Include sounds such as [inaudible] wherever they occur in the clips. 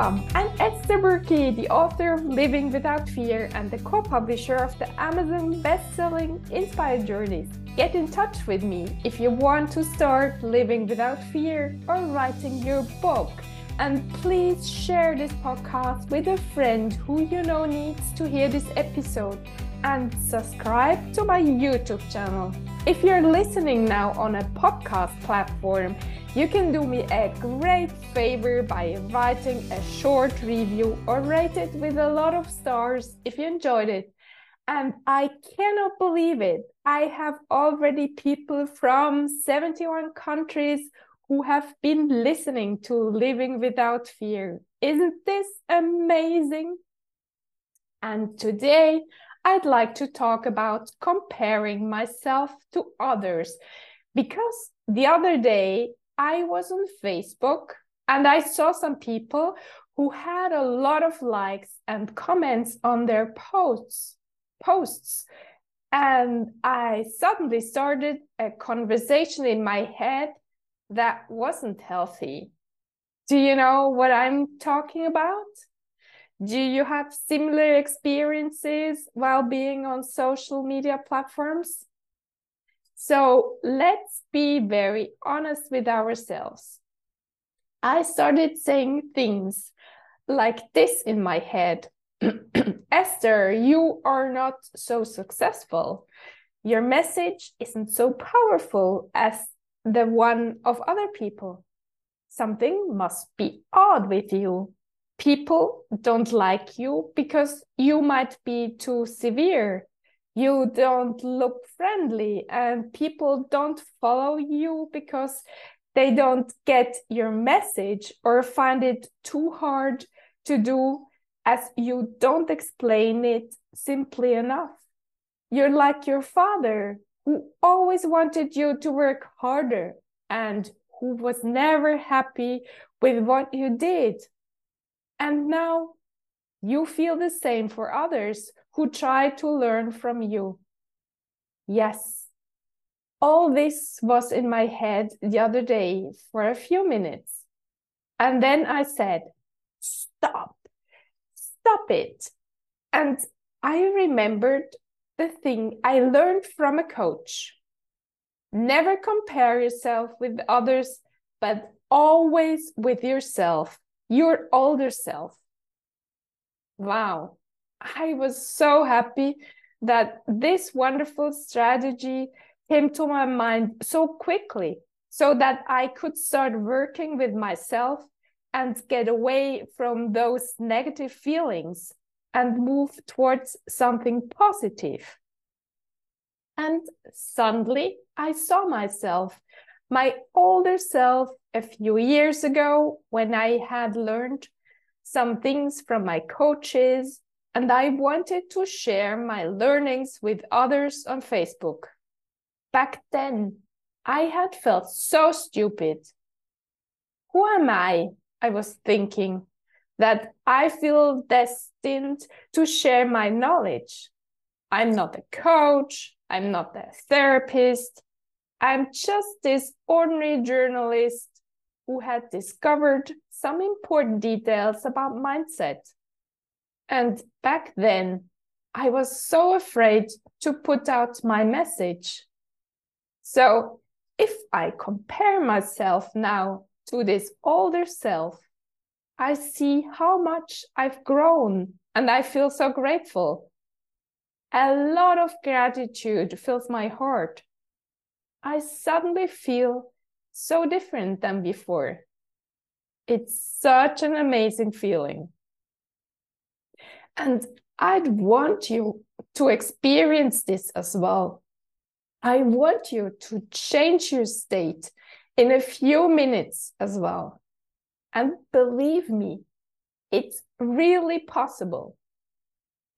Welcome! I'm Esther Buerki, the author of Living Without Fear and the co publisher of the Amazon best selling Inspired Journeys. Get in touch with me if you want to start living without fear or writing your book. And please share this podcast with a friend who you know needs to hear this episode and subscribe to my YouTube channel. If you're listening now on a podcast platform, you can do me a great favor by writing a short review or rate it with a lot of stars if you enjoyed it. And I cannot believe it. I have already people from 71 countries who have been listening to Living Without Fear. Isn't this amazing? And today I'd like to talk about comparing myself to others because the other day I was on Facebook and I saw some people who had a lot of likes and comments on their posts posts and I suddenly started a conversation in my head that wasn't healthy. Do you know what I'm talking about? Do you have similar experiences while being on social media platforms? So let's be very honest with ourselves. I started saying things like this in my head [clears throat] Esther, you are not so successful. Your message isn't so powerful as the one of other people. Something must be odd with you. People don't like you because you might be too severe you don't look friendly and people don't follow you because they don't get your message or find it too hard to do as you don't explain it simply enough. You're like your father who always wanted you to work harder and who was never happy with what you did. And now you feel the same for others who try to learn from you. Yes, all this was in my head the other day for a few minutes. And then I said, Stop, stop it. And I remembered the thing I learned from a coach. Never compare yourself with others, but always with yourself, your older self wow, I was so happy that this wonderful strategy came to my mind so quickly so that I could start working with myself and get away from those negative feelings and move towards something positive. And suddenly I saw myself, my older self, a few years ago when I had learned some things from my coaches, and I wanted to share my learnings with others on Facebook. Back then, I had felt so stupid. Who am I? I was thinking that I feel destined to share my knowledge. I'm not a coach, I'm not a therapist, I'm just this ordinary journalist who had discovered some important details about mindset. And back then, I was so afraid to put out my message. So, if I compare myself now to this older self, I see how much I've grown and I feel so grateful. A lot of gratitude fills my heart. I suddenly feel so different than before. It's such an amazing feeling. And I'd want you to experience this as well. I want you to change your state in a few minutes as well. And believe me, it's really possible.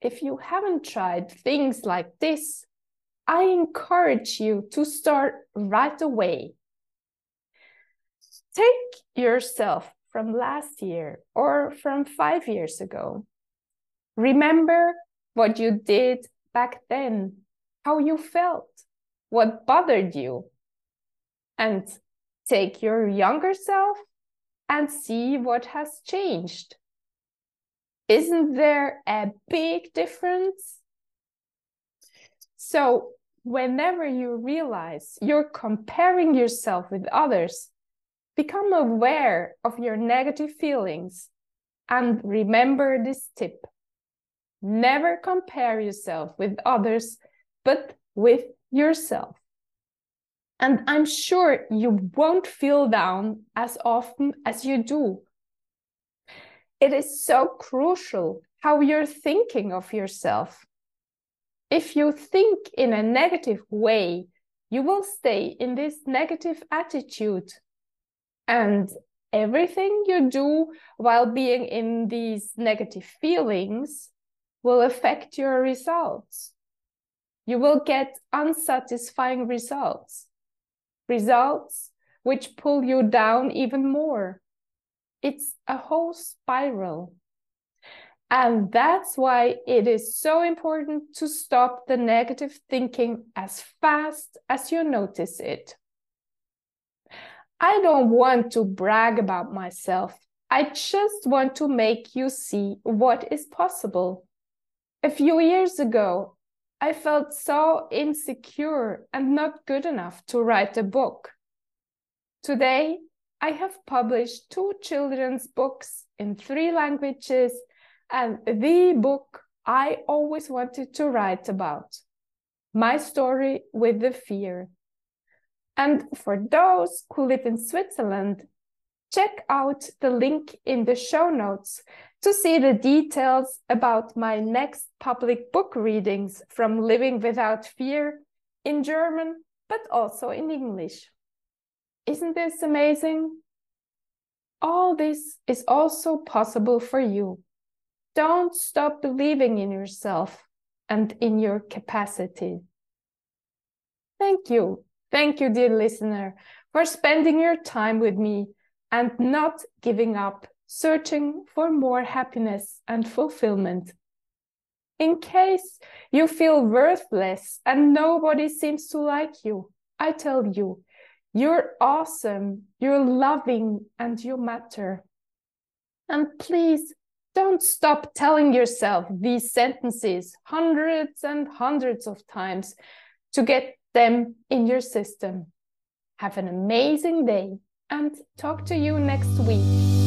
If you haven't tried things like this, I encourage you to start right away. Take yourself from last year or from five years ago. Remember what you did back then, how you felt, what bothered you. And take your younger self and see what has changed. Isn't there a big difference? So, whenever you realize you're comparing yourself with others, become aware of your negative feelings and remember this tip never compare yourself with others, but with yourself. And I'm sure you won't feel down as often as you do. It is so crucial how you're thinking of yourself. If you think in a negative way, you will stay in this negative attitude. And everything you do while being in these negative feelings will affect your results. You will get unsatisfying results results which pull you down even more. It's a whole spiral. And that's why it is so important to stop the negative thinking as fast as you notice it. I don't want to brag about myself. I just want to make you see what is possible. A few years ago, I felt so insecure and not good enough to write a book. Today, I have published two children's books in three languages and the book I always wanted to write about my story with the fear. And for those who live in Switzerland, check out the link in the show notes to see the details about my next public book readings from Living Without Fear in German, but also in English. Isn't this amazing? All this is also possible for you. Don't stop believing in yourself and in your capacity. Thank you. Thank you, dear listener, for spending your time with me and not giving up searching for more happiness and fulfillment. In case you feel worthless and nobody seems to like you, I tell you, you're awesome, you're loving, and you matter. And please don't stop telling yourself these sentences hundreds and hundreds of times to get them in your system. Have an amazing day and talk to you next week.